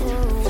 over.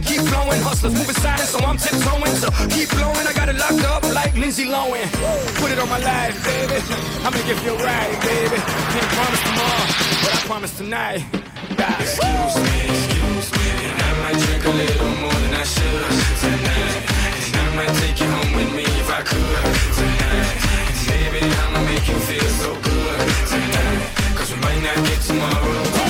Growing, keep flowing. Hustlers moving silent, so I'm tiptoeing. So keep blowing, I got it locked up like Lindsay Lohan. Put it on my life, baby. I'ma make it feel right, baby. Can't promise tomorrow, but I promise tonight. God. Excuse me, excuse me, and I might drink a little more than I should tonight. And I might take you home with me if I could tonight. And baby, I'ma make you feel so good tonight. Cause we might not get tomorrow.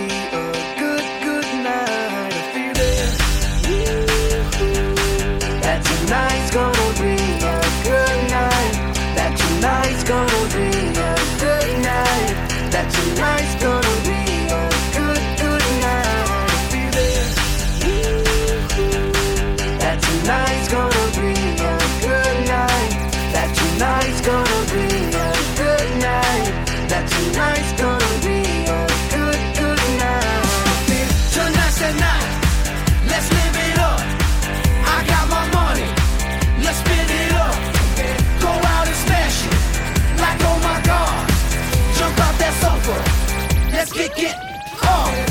kick it. Oh.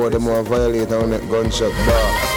Boy, them more violate on that gunshot bar.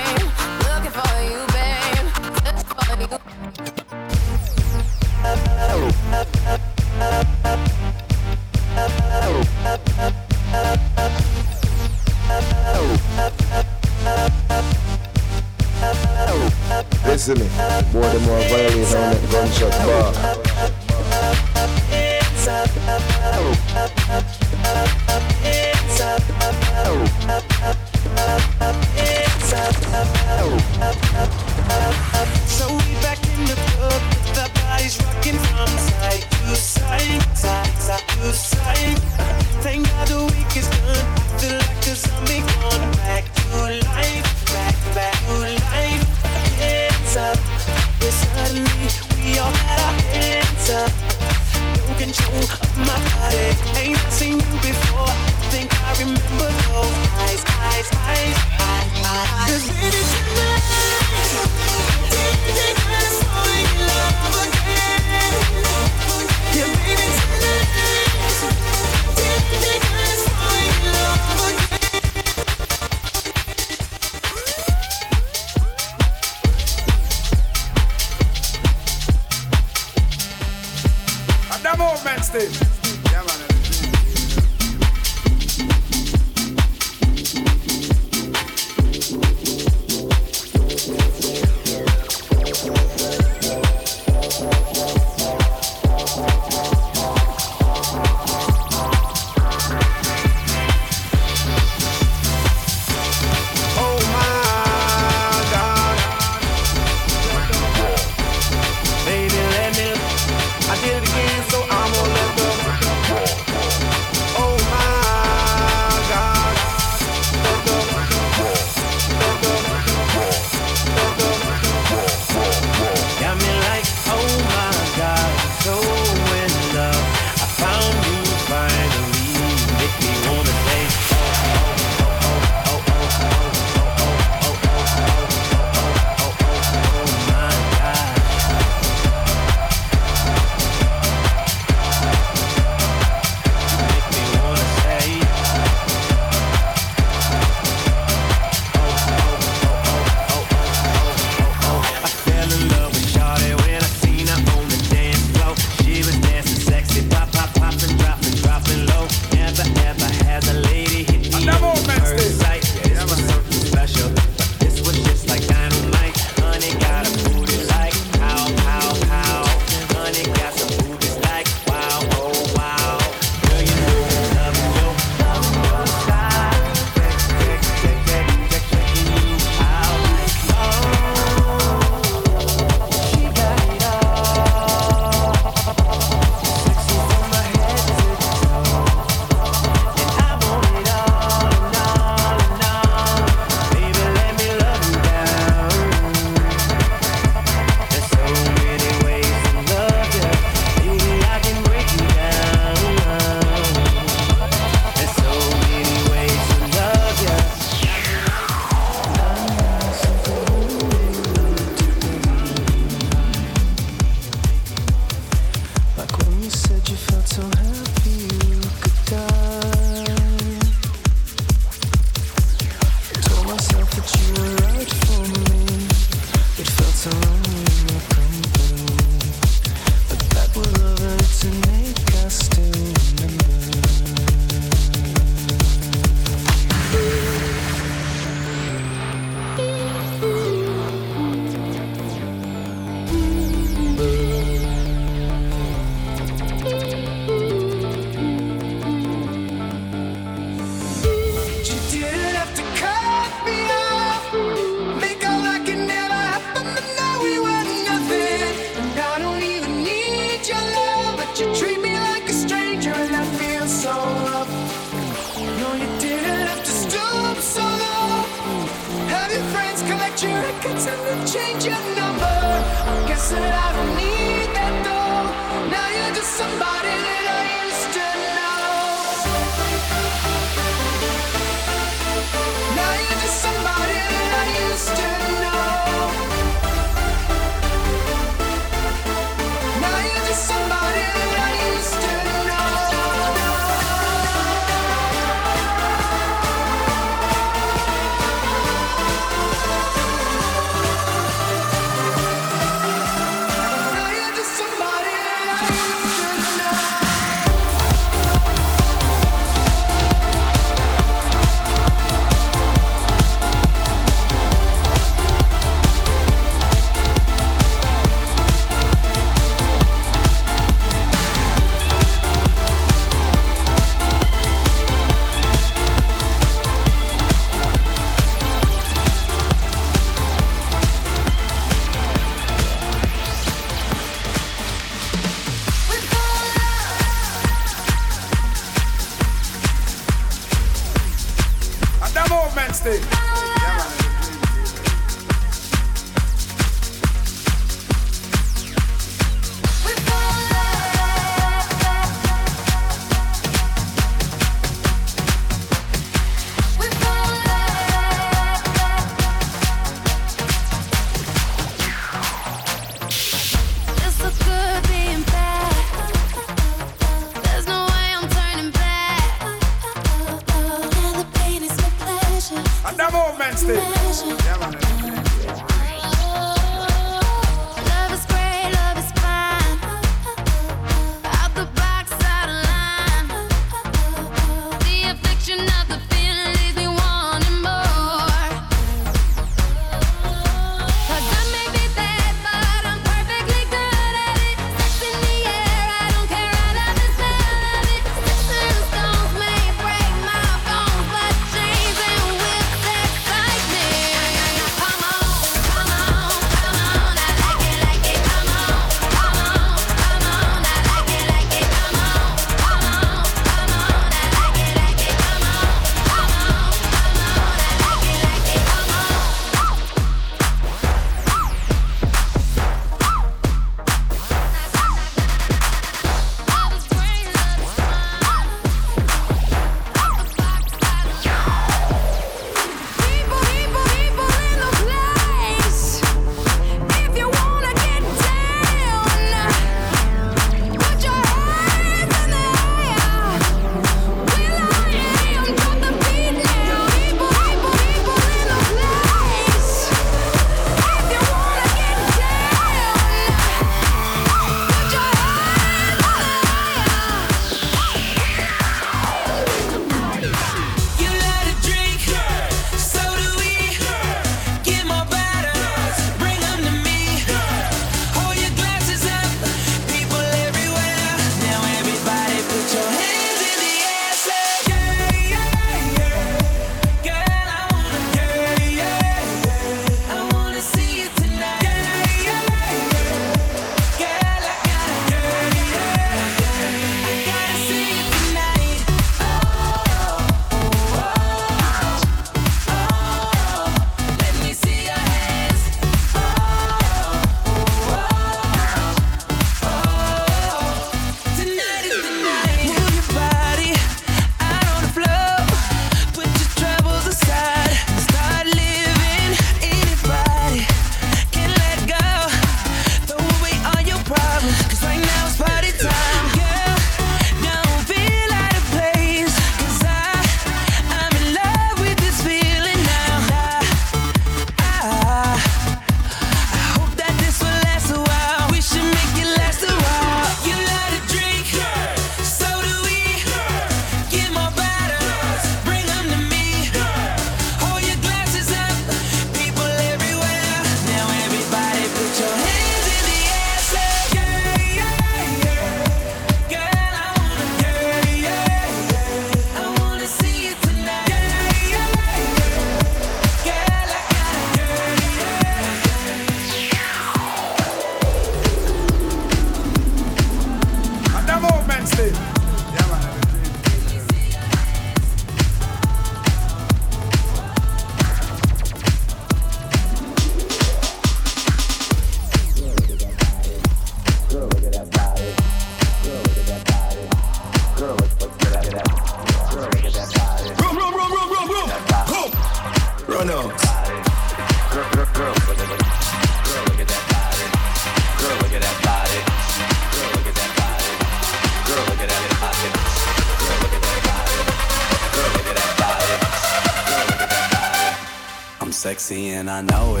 And I know it.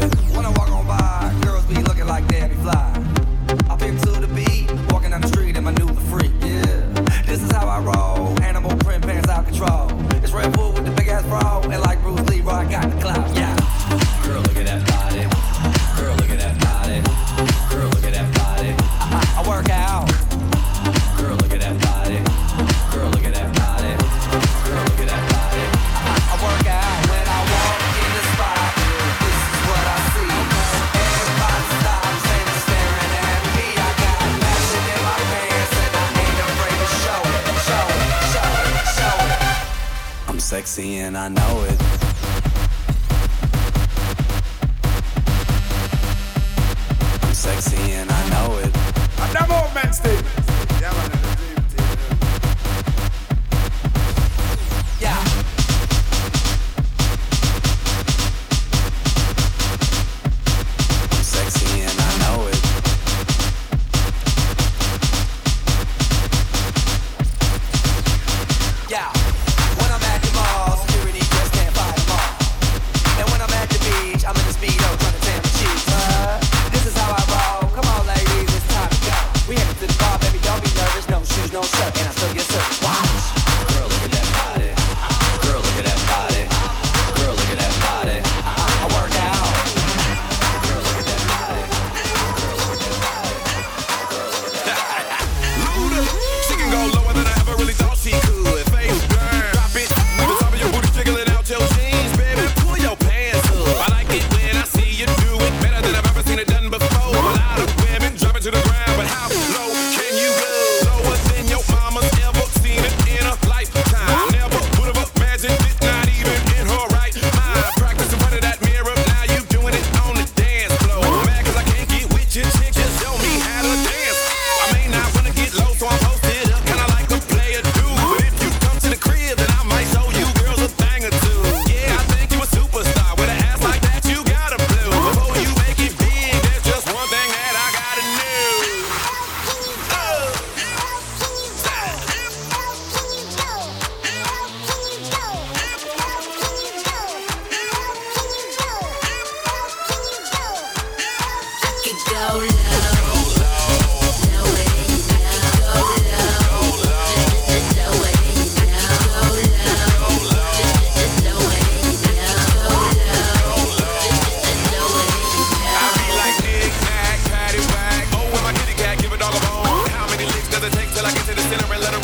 till I get to the center and let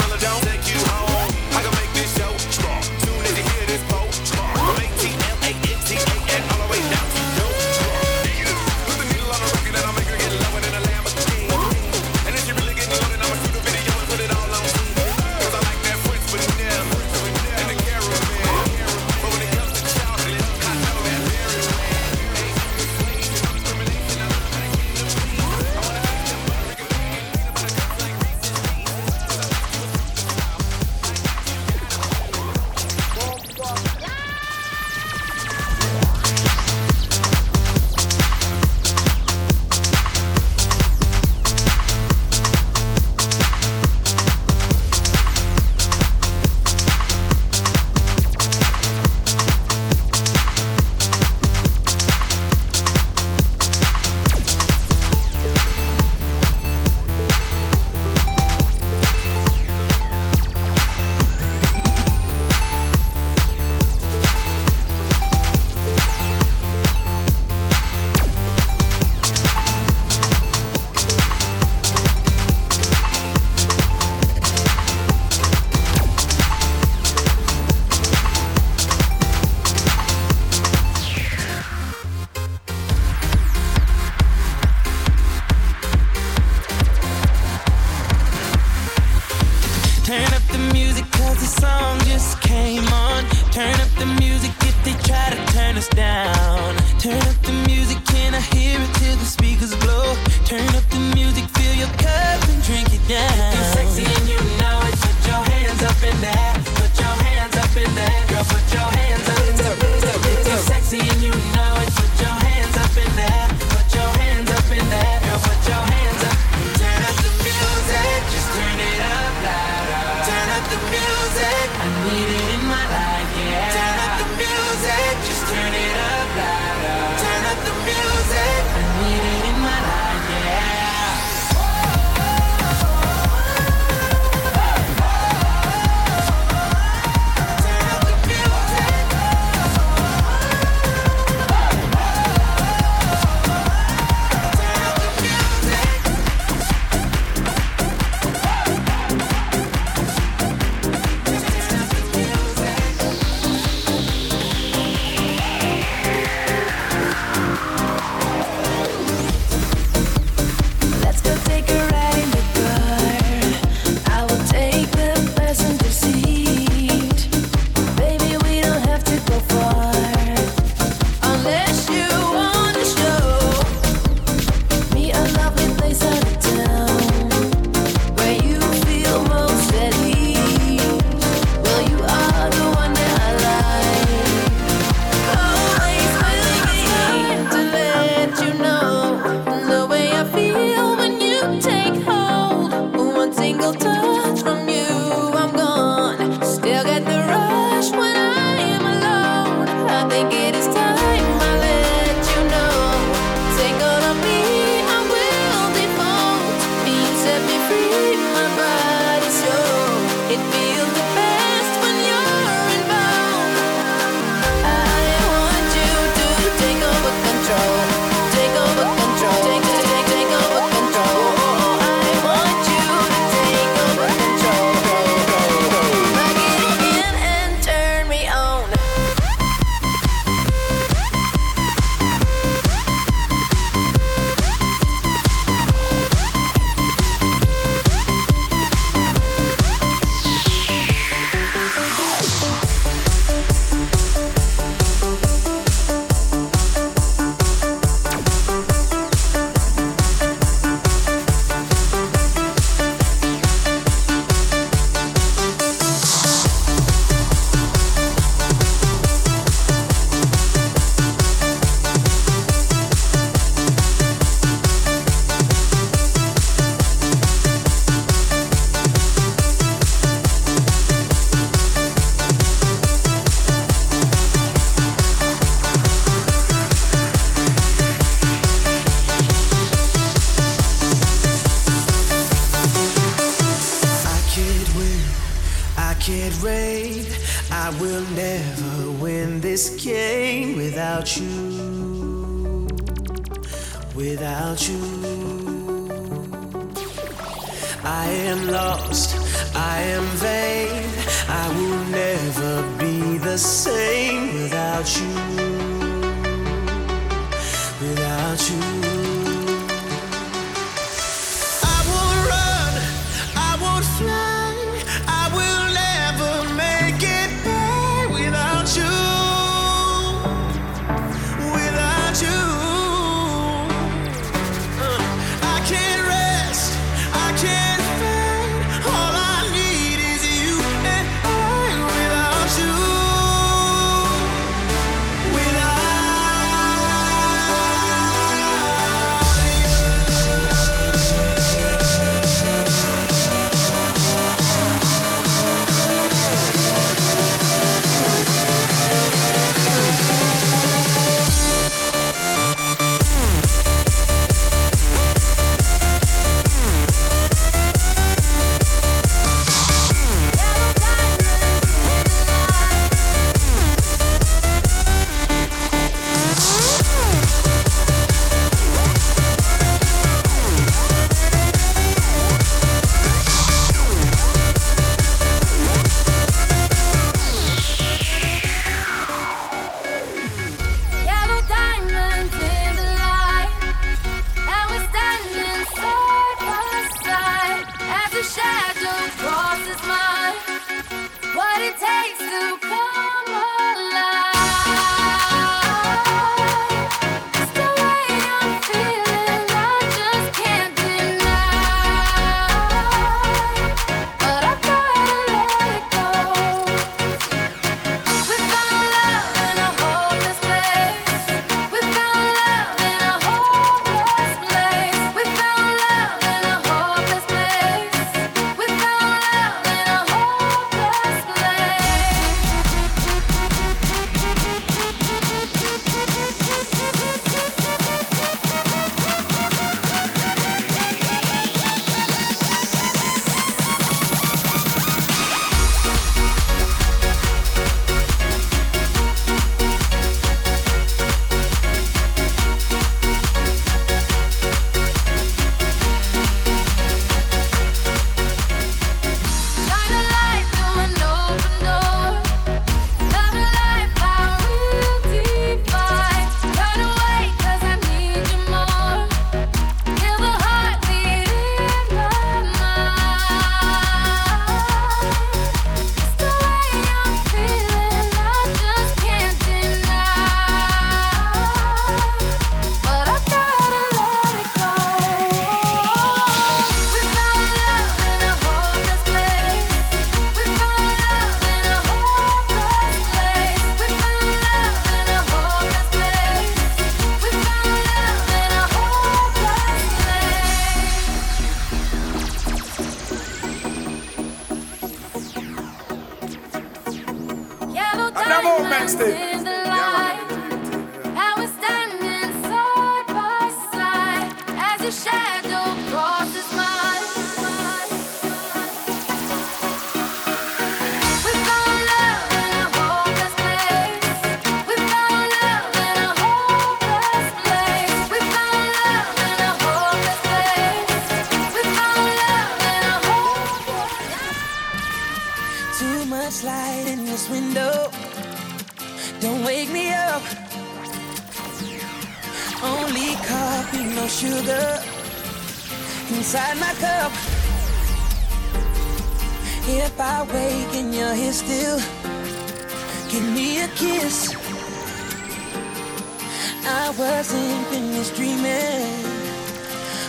is dreaming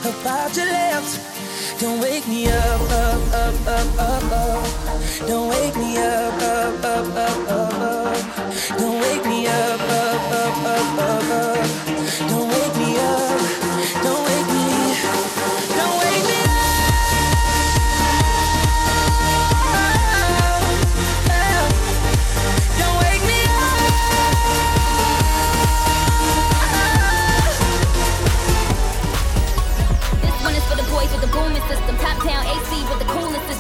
about your lips. Don't wake me up, up, up, up, up, up. Don't wake me up, up, up, up, up, up. Don't wake me up, up, up, up, up, up. Don't wake me up.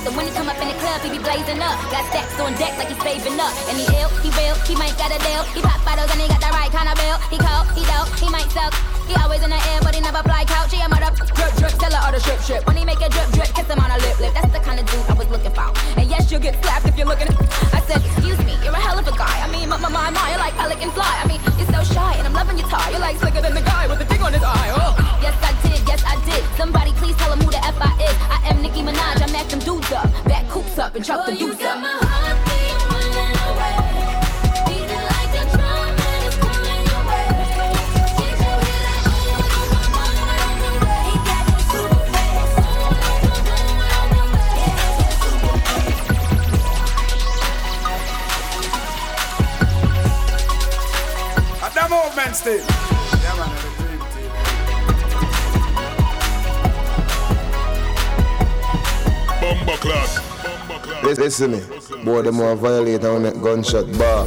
So when he come up in the club, he be blazing up. Got stacks on deck like he's saving up. And he ill, he real, he might got a deal. He pop bottles and he got the right kind of bill. He cold, he dope, he might suck. He always in the air, but he never fly couch. He a mother drip drip, tell her all the strip strip. When he make a drip drip, kiss him on a lip lip. That's the kind of dude I was looking for. And yes, you'll get slapped if you're looking. I said, excuse me, you're a hell of a guy. I mean, my my my, my you're like pelican fly. I mean, you're so shy and I'm loving your tie. You're like slicker than the guy with the thing on his eye. Oh. Yes, I did. Yes, I did. Somebody please tell him who the f I am Nicki Minaj, I mack them dudes up. Back coops up and chuck the dudes up. At the movement still. Listen me. Boy, them want violate on that gunshot bar.